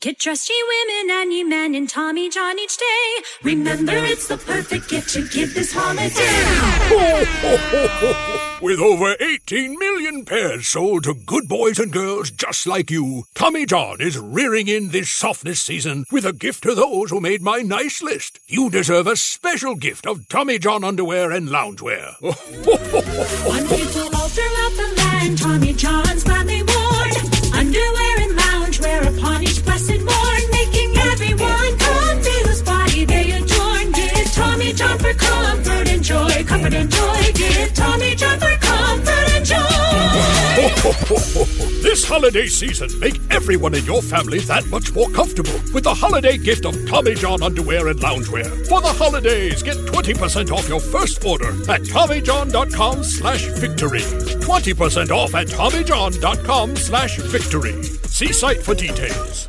Get dressed, ye women and ye men, in Tommy John each day. Remember, it's the perfect gift to give this holiday. With over 18 million pairs sold to good boys and girls just like you, Tommy John is rearing in this softness season with a gift to those who made my nice list. You deserve a special gift of Tommy John underwear and loungewear. One people all throughout the land, Tommy John's gladly and joy. Give Tommy John for comfort and joy. this holiday season, make everyone in your family that much more comfortable with the holiday gift of Tommy John underwear and loungewear. For the holidays, get 20% off your first order at TommyJohn.com slash victory. 20% off at TommyJohn.com slash victory. See site for details.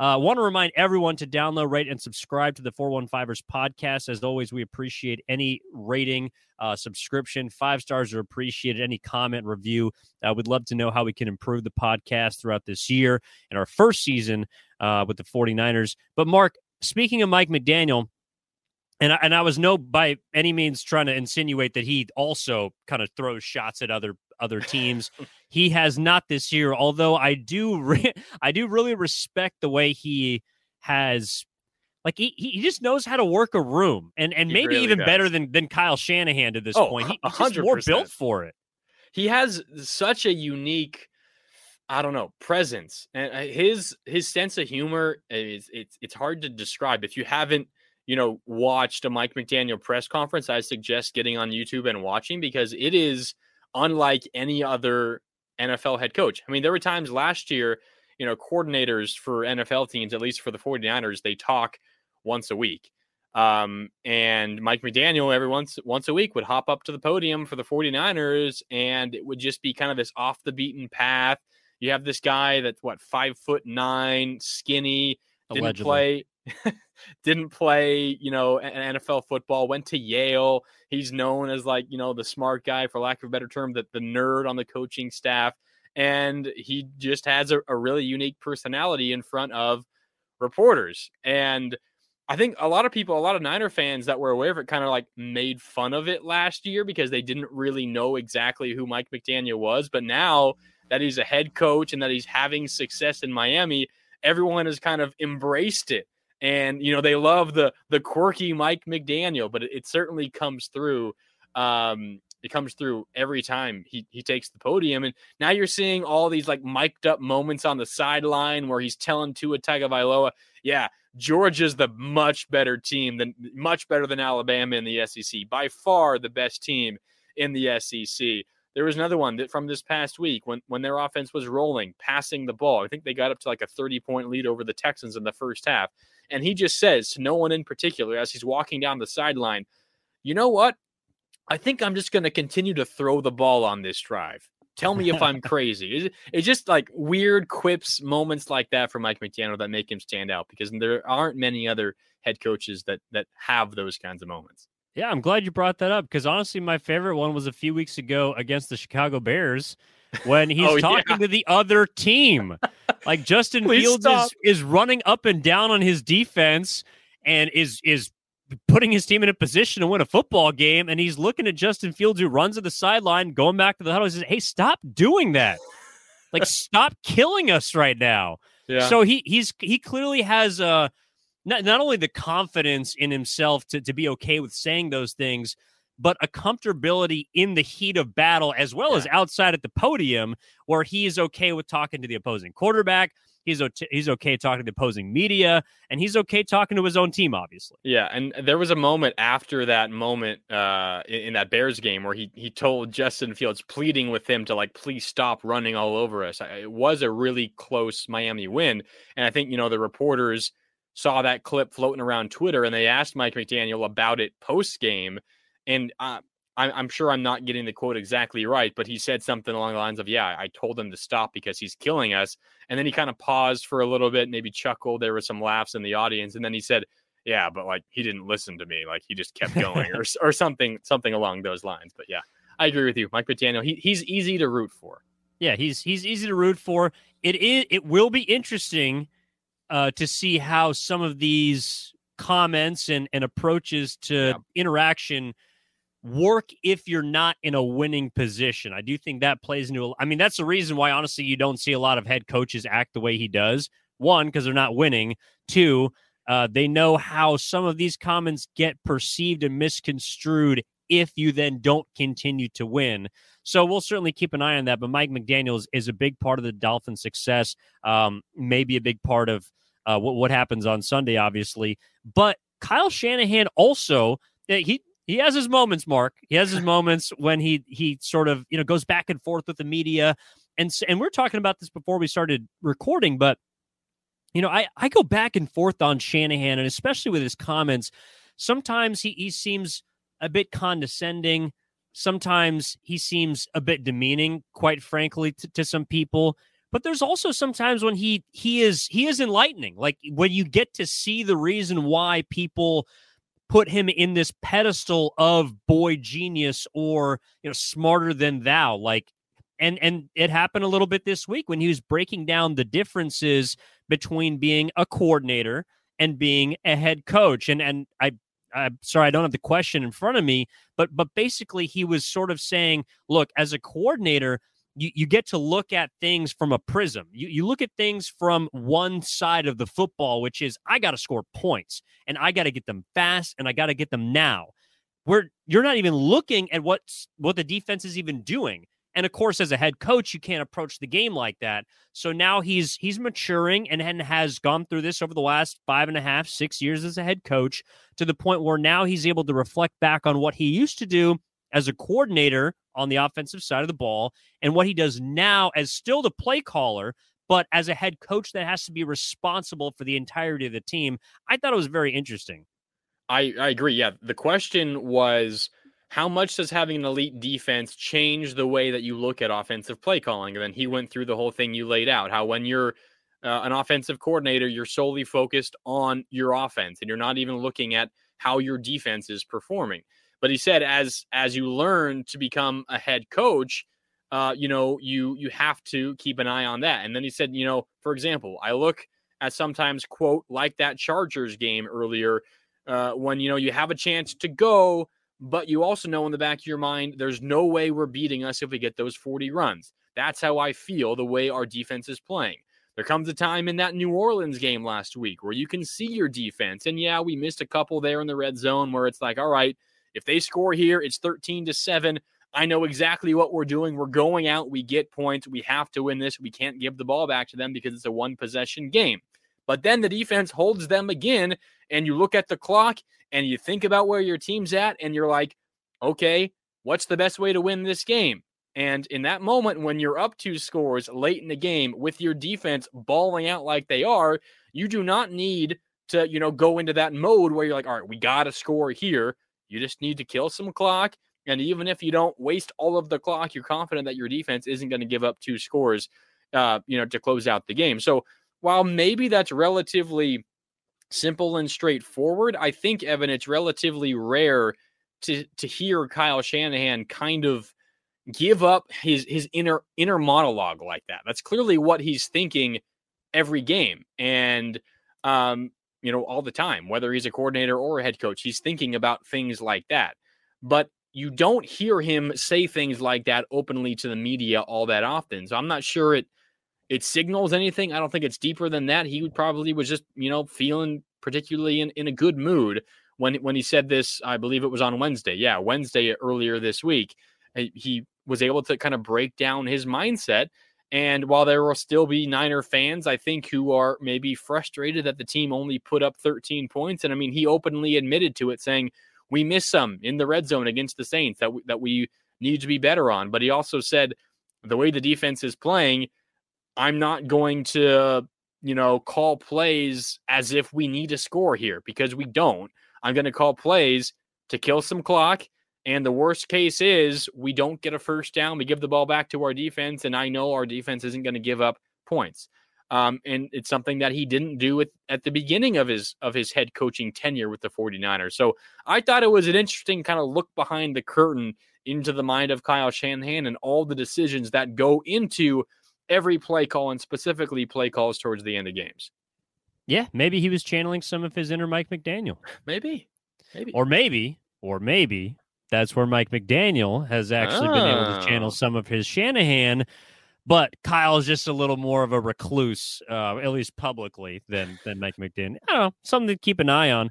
I uh, want to remind everyone to download, rate, and subscribe to the 415ers podcast. As always, we appreciate any rating, uh, subscription. Five stars are appreciated. Any comment, review. Uh, we'd love to know how we can improve the podcast throughout this year and our first season uh, with the 49ers. But, Mark, speaking of Mike McDaniel, and I, and I was no by any means trying to insinuate that he also kind of throws shots at other other teams. he has not this year, although I do re- I do really respect the way he has like he, he just knows how to work a room and and He maybe really even does. better than than Kyle Shanahan to this Oh, point. He, he's just more 100%. built for it. he has such a unique i don't know presence and uh, his his sense of humor is it's it's hard to describe if you haven't you know watched a mike mcdaniel press conference i suggest getting on youtube and watching because it is unlike any other nfl head coach i mean there were times last year you know coordinators for nfl teams at least for the 49ers they talk once a week um, and Mike McDaniel every once once a week would hop up to the podium for the 49ers and it would just be kind of this off the beaten path. You have this guy that's what five foot nine, skinny, didn't Allegedly. play didn't play, you know, NFL football, went to Yale. He's known as like, you know, the smart guy, for lack of a better term, that the nerd on the coaching staff. And he just has a, a really unique personality in front of reporters. And I think a lot of people, a lot of Niner fans that were aware of it kind of like made fun of it last year because they didn't really know exactly who Mike McDaniel was. But now that he's a head coach and that he's having success in Miami, everyone has kind of embraced it. And you know they love the the quirky Mike McDaniel, but it, it certainly comes through. Um, it comes through every time he he takes the podium, and now you're seeing all these like mic'd up moments on the sideline where he's telling Tua Tagovailoa, "Yeah, Georgia's the much better team than much better than Alabama in the SEC. By far the best team in the SEC. There was another one that from this past week when when their offense was rolling, passing the ball. I think they got up to like a 30 point lead over the Texans in the first half. And he just says to no one in particular as he's walking down the sideline, "You know what? I think I'm just going to continue to throw the ball on this drive." Tell me if I'm crazy. It's, just like weird quips, moments like that from Mike McDaniel that make him stand out because there aren't many other head coaches that that have those kinds of moments. Yeah, I'm glad you brought that up because honestly, my favorite one was a few weeks ago against the Chicago Bears when he's Oh, talking yeah. to the other team. Like Justin Please Fields stop. is, is running up and down on his defense and is is putting his team in a position to win a football game. And he's looking at Justin Fields who runs to the sideline, going back to the huddle. He says, Hey, stop doing that. Like, stop killing us right now. Yeah. So he he's he clearly has uh not not only the confidence in himself to to be okay with saying those things, but a comfortability in the heat of battle as well as outside at the podium where he is okay with talking to the opposing quarterback. He's o- he's okay talking to the opposing media, and he's okay talking to his own team. Obviously, Yeah, and there was a moment after that moment uh, in, in that Bears game where he he told Justin Fields, pleading with him to like please stop running all over us. It was a really close Miami win, and I think you know the reporters saw that clip floating around Twitter, and they asked Mike McDaniel about it post game, and uh, I'm, I'm sure I'm not getting the quote exactly right, but he said something along the lines of, "Yeah, I told him to stop because he's killing us," and then he kind of paused for a little bit, maybe chuckled. There were some laughs in the audience, and then he said yeah, but like he didn't listen to me. Like he just kept going or, or something, something along those lines. But yeah, I agree with you. Mike McDaniel, he, he's easy to root for. yeah, he's he's easy to root for. It is it will be interesting uh, to see how some of these comments and and approaches to Yeah. interaction work if you're not in a winning position. I do think that plays into. I mean, that's the reason why honestly you don't see a lot of head coaches act the way he does. One, because they're not winning. Two, uh, they know how some of these comments get perceived and misconstrued if you then don't continue to win. So we'll certainly keep an eye on that. But Mike McDaniels is a big part of the Dolphins' success. Um, maybe a big part of uh, what what happens on Sunday, obviously. But Kyle Shanahan also uh, he he has his moments. Mark he has his moments when he he sort of you know goes back and forth with the media, and and we're talking about this before we started recording, but. You know, I, I go back and forth on Shanahan, and especially with his comments. Sometimes he, he seems a bit condescending sometimes he seems a bit demeaning quite frankly to, to some people but there's also sometimes when he he is he is enlightening like when you get to see the reason why people put him in this pedestal of boy genius or you know smarter than thou like and and it happened a little bit this week when he was breaking down the differences between being a coordinator and being a head coach and and I I'm sorry I don't have the question in front of me but but basically he was sort of saying look as a coordinator you, you get to look at things from a prism. You, you look at things from one side of the football which is i got to score points and i got to get them fast and i got to get them now. Where you're not even looking at what's what the defense is even doing. And of course as a head coach you can't approach the game like that. So now he's he's maturing and, and has gone through this over the last five and a half six years as a head coach to the point where now he's able to reflect back on what he used to do as a coordinator on the offensive side of the ball and what he does now as still the play caller, but as a head coach that has to be responsible for the entirety of the team. I thought it was very interesting. I, I agree. Yeah. The question was how much does having an elite defense change the way that you look at offensive play calling? And then he went through the whole thing you laid out how when you're uh, an offensive coordinator, you're solely focused on your offense and you're not even looking at how your defense is performing. But he said, as as you learn to become a head coach, uh, you know, you you have to keep an eye on that. And then he said, you know, for example, I look at sometimes quote like that Chargers game earlier, uh, when you know you have a chance to go, but you also know in the back of your mind, there's no way we're beating us if we get those 40 runs. That's how I feel the way our defense is playing. There comes a time in that New Orleans game last week where you can see your defense. And yeah, we missed a couple there in the red zone where it's like, all right, if they score here, it's 13 to 7. I know exactly what we're doing. We're going out, we get points. We have to win this. We can't give the ball back to them because it's a one possession game. But then the defense holds them again, and you look at the clock and you think about where your team's at, and you're like, okay, what's the best way to win this game? And in that moment, when you're up two scores late in the game with your defense balling out like they are, you do not need to, you know, go into that mode where you're like, all right, we got to score here. You just need to kill some clock. And even if you don't waste all of the clock, you're confident that your defense isn't going to give up two scores, uh, you know, to close out the game. So while maybe that's relatively simple and straightforward, I think Evan, it's relatively rare to to hear Kyle Shanahan kind of give up his his inner inner monologue like that. That's clearly what he's thinking every game. And um, you know, all the time, whether he's a coordinator or a head coach, he's thinking about things like that. But you don't hear him say things like that openly to the media all that often. So I'm not sure it it signals anything. I don't think it's deeper than that. He would probably was just, you know, feeling particularly in, in a good mood when when he said this, I believe it was on Wednesday. Yeah, Wednesday earlier this week. He was able to kind of break down his mindset and while there will still be Niner fans, I think, who are maybe frustrated that the team only put up 13 points. And I mean, he openly admitted to it, saying, We missed some in the red zone against the Saints that we, that we need to be better on. But he also said, The way the defense is playing, I'm not going to, you know, call plays as if we need a score here because we don't. I'm going to call plays to kill some clock and the worst case is we don't get a first down. We give the ball back to our defense. And I know our defense isn't going to give up points. Um, and it's something that he didn't do at, at the beginning of his of his head coaching tenure with the 49ers. So I thought it was an interesting kind of look behind the curtain into the mind of Kyle Shanahan and all the decisions that go into every play call and specifically play calls towards the end of games. Yeah, maybe he was channeling some of his inner Mike McDaniel. Maybe. Maybe. Or maybe, or maybe that's where Mike McDaniel has actually been able to channel Oh. some of his Shanahan. But Kyle's just a little more of a recluse, uh, at least publicly, than than Mike McDaniel. I don't know, something to keep an eye on.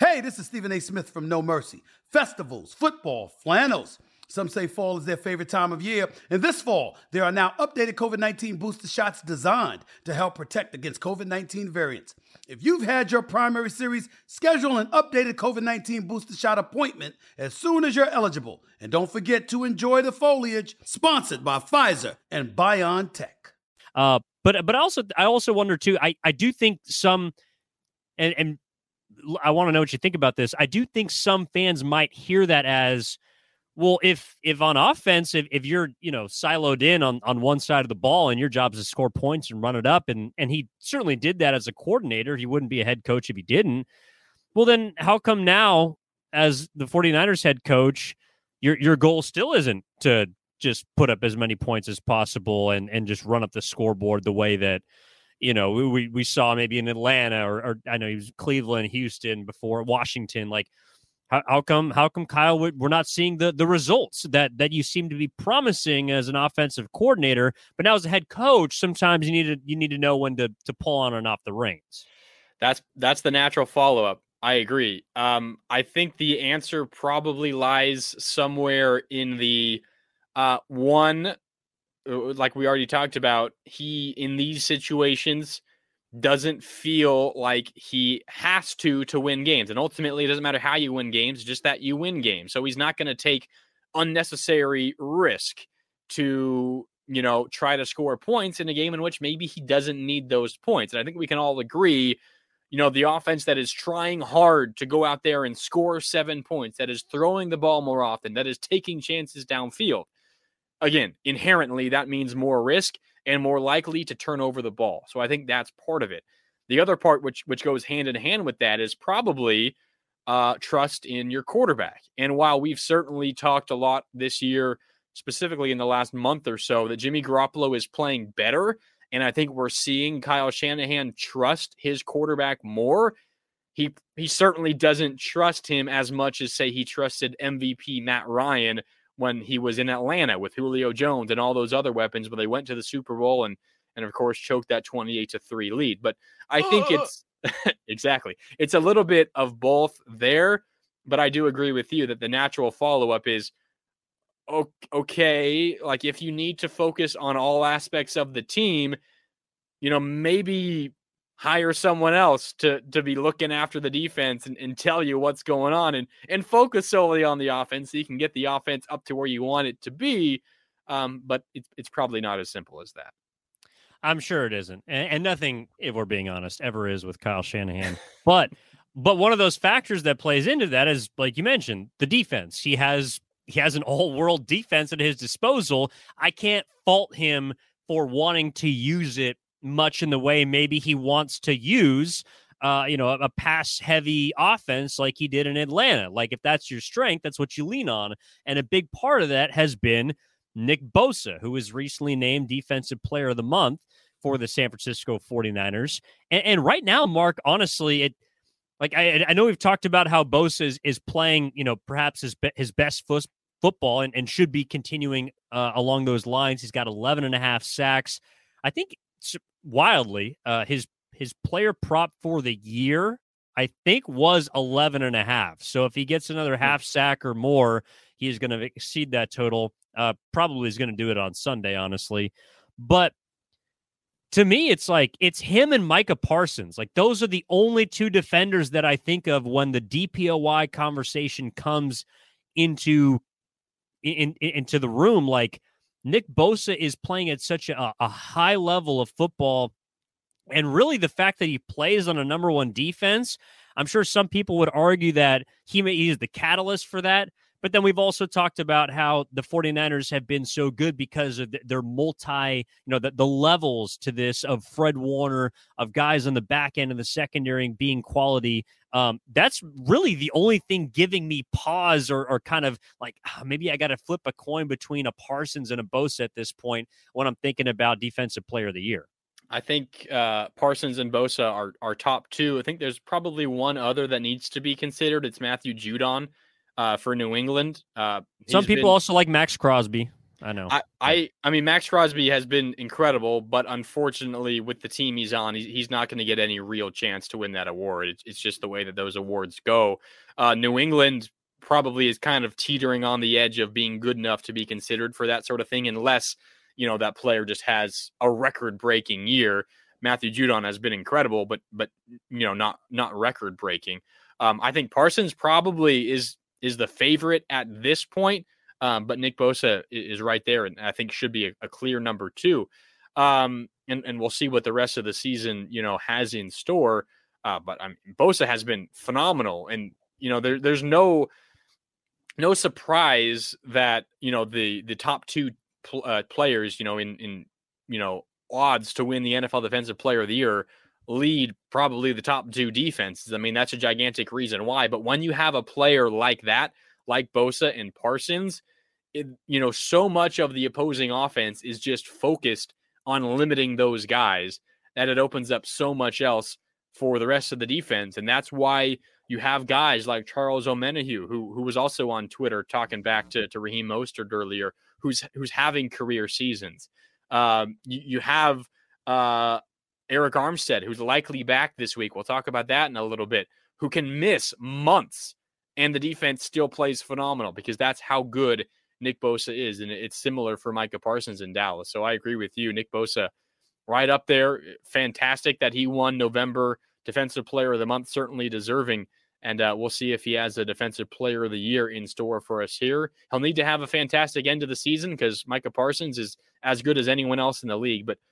Hey, this is Stephen A. Smith from No Mercy. Festivals, football, flannels. Some say fall is their favorite time of year. And this fall, there are now updated COVID 19 booster shots designed to help protect against COVID 19 variants. If you've had your primary series, schedule an updated COVID 19 booster shot appointment as soon as you're eligible. And don't forget to enjoy the foliage, sponsored by Pfizer and BioNTech. Uh, but but also I also wonder too. I I do think some, and and I want to know what you think about this. I do think some fans might hear that as, well, if if on offense, if, if you're you know siloed in on on one side of the ball and your job is to score points and run it up, and and he certainly did that as a coordinator. He wouldn't be a head coach if he didn't. Well, then how come now as the 49ers head coach, your your goal still isn't to just put up as many points as possible and and just run up the scoreboard the way that you know we we saw maybe in Atlanta or, or I know he was Cleveland, Houston before Washington. Like how, how come how come Kyle we're not seeing the the results that that you seem to be promising as an offensive coordinator, but now as a head coach, sometimes you need to you need to know when to to pull on and off the reins. That's that's the natural follow up. I agree. Um, I think the answer probably lies somewhere in the uh, one, uh, like we already talked about. He in these situations doesn't feel like he has to to win games, and ultimately, it doesn't matter how you win games, just that you win games. So he's not going to take unnecessary risk to you know try to score points in a game in which maybe he doesn't need those points. And I think we can all agree you know, the offense that is trying hard to go out there and score seven points, that is throwing the ball more often, that is taking chances downfield. Again, inherently, that means more risk and more likely to turn over the ball. So I think that's part of it. The other part, which which goes hand in hand with that, is probably uh, trust in your quarterback. And while we've certainly talked a lot this year, specifically in the last month or so, that Jimmy Garoppolo is playing better, and I think we're seeing Kyle Shanahan trust his quarterback more. He he certainly doesn't trust him as much as say he trusted MVP Matt Ryan when he was in Atlanta with Julio Jones and all those other weapons, but they went to the Super Bowl and and of course choked that 28 to 3 lead. But I think uh, uh, uh. it's exactly. It's a little bit of both there, but I do agree with you that the natural follow-up is okay, like if you need to focus on all aspects of the team, you know, maybe hire someone else to to be looking after the defense and, and tell you what's going on and and focus solely on the offense so you can get the offense up to where you want it to be. Um, but it's it's probably not as simple as that. I'm sure it isn't, and, and nothing, if we're being honest, ever is with Kyle Shanahan. but but one of those factors that plays into that is, like you mentioned, the defense. He has he has an all world defense at his disposal. I can't fault him for wanting to use it much in the way maybe he wants to use uh, you know, a, a pass heavy offense like he did in Atlanta. Like if that's your strength, that's what you lean on. And a big part of that has been Nick Bosa, who was recently named Defensive Player of the Month for the San Francisco 49ers. And, and right now, Mark, honestly, it like I, I know we've talked about how Bosa is, is playing, you know, perhaps his his best foot, football and, and should be continuing uh, along those lines. He's got 11 and a half sacks. I think wildly, uh, his his player prop for the year, I think, was 11 and a half. So if he gets another half sack or more, he is going to exceed that total. Uh, probably is going to do it on Sunday, honestly. But to me, it's like it's him and Micah Parsons. Like those are the only two defenders that I think of when the DPOY conversation comes into in, in, into the room. Like Nick Bosa is playing at such a, a high level of football and really, the fact that he plays on a number one defense, I'm sure some people would argue that he may he is the catalyst for that. But then we've also talked about how the 49ers have been so good because of their multi, you know, the, the levels to this of Fred Warner, of guys on the back end of the secondary being quality. Um, that's really the only thing giving me pause or, or kind of like oh, maybe I got to flip a coin between a Parsons and a Bosa at this point when I'm thinking about defensive player of the year. I think uh, Parsons and Bosa are are top two. I think there's probably one other that needs to be considered. It's Matthew Judon uh, for New England. Uh, Some people been, also like Maxx Crosby. I know. I, I, I mean Maxx Crosby has been incredible, but unfortunately, with the team he's on, he's, he's not going to get any real chance to win that award. It's, it's just the way that those awards go. Uh, New England probably is kind of teetering on the edge of being good enough to be considered for that sort of thing, unless you know that player just has a record breaking year. Matthew Judon has been incredible, but but you know not not record breaking. Um, I think Parsons probably is is the favorite at this point, um, but Nick Bosa is right there, and I think should be a, a clear number two. Um, and and we'll see what the rest of the season you know has in store. Uh, but Bosa has been phenomenal, and you know there there's no no surprise that you know the the top two pl- uh, players, you know, in in you know odds to win the NFL Defensive Player of the Year lead probably the top two defenses. I mean, that's a gigantic reason why. But when you have a player like that, like Bosa and Parsons, it, you know, so much of the opposing offense is just focused on limiting those guys that it opens up so much else for the rest of the defense. And that's why you have guys like Charles Omenihu, who who was also on Twitter talking back to, to Raheem Mostert earlier, who's who's having career seasons. Um, you, you, have uh, Arik Armstead, who's likely back this week. We'll talk about that in a little bit. Who can miss months, and the defense still plays phenomenal because that's how good Nick Bosa is, and it's similar for Micah Parsons in Dallas. So I agree with you, Nick Bosa, right up there. Fantastic that he won November Defensive Player of the Month, certainly deserving and uh, we'll see if he has a defensive player of the year in store for us here. He'll need to have a fantastic end of the season because Micah Parsons is as good as anyone else in the league, but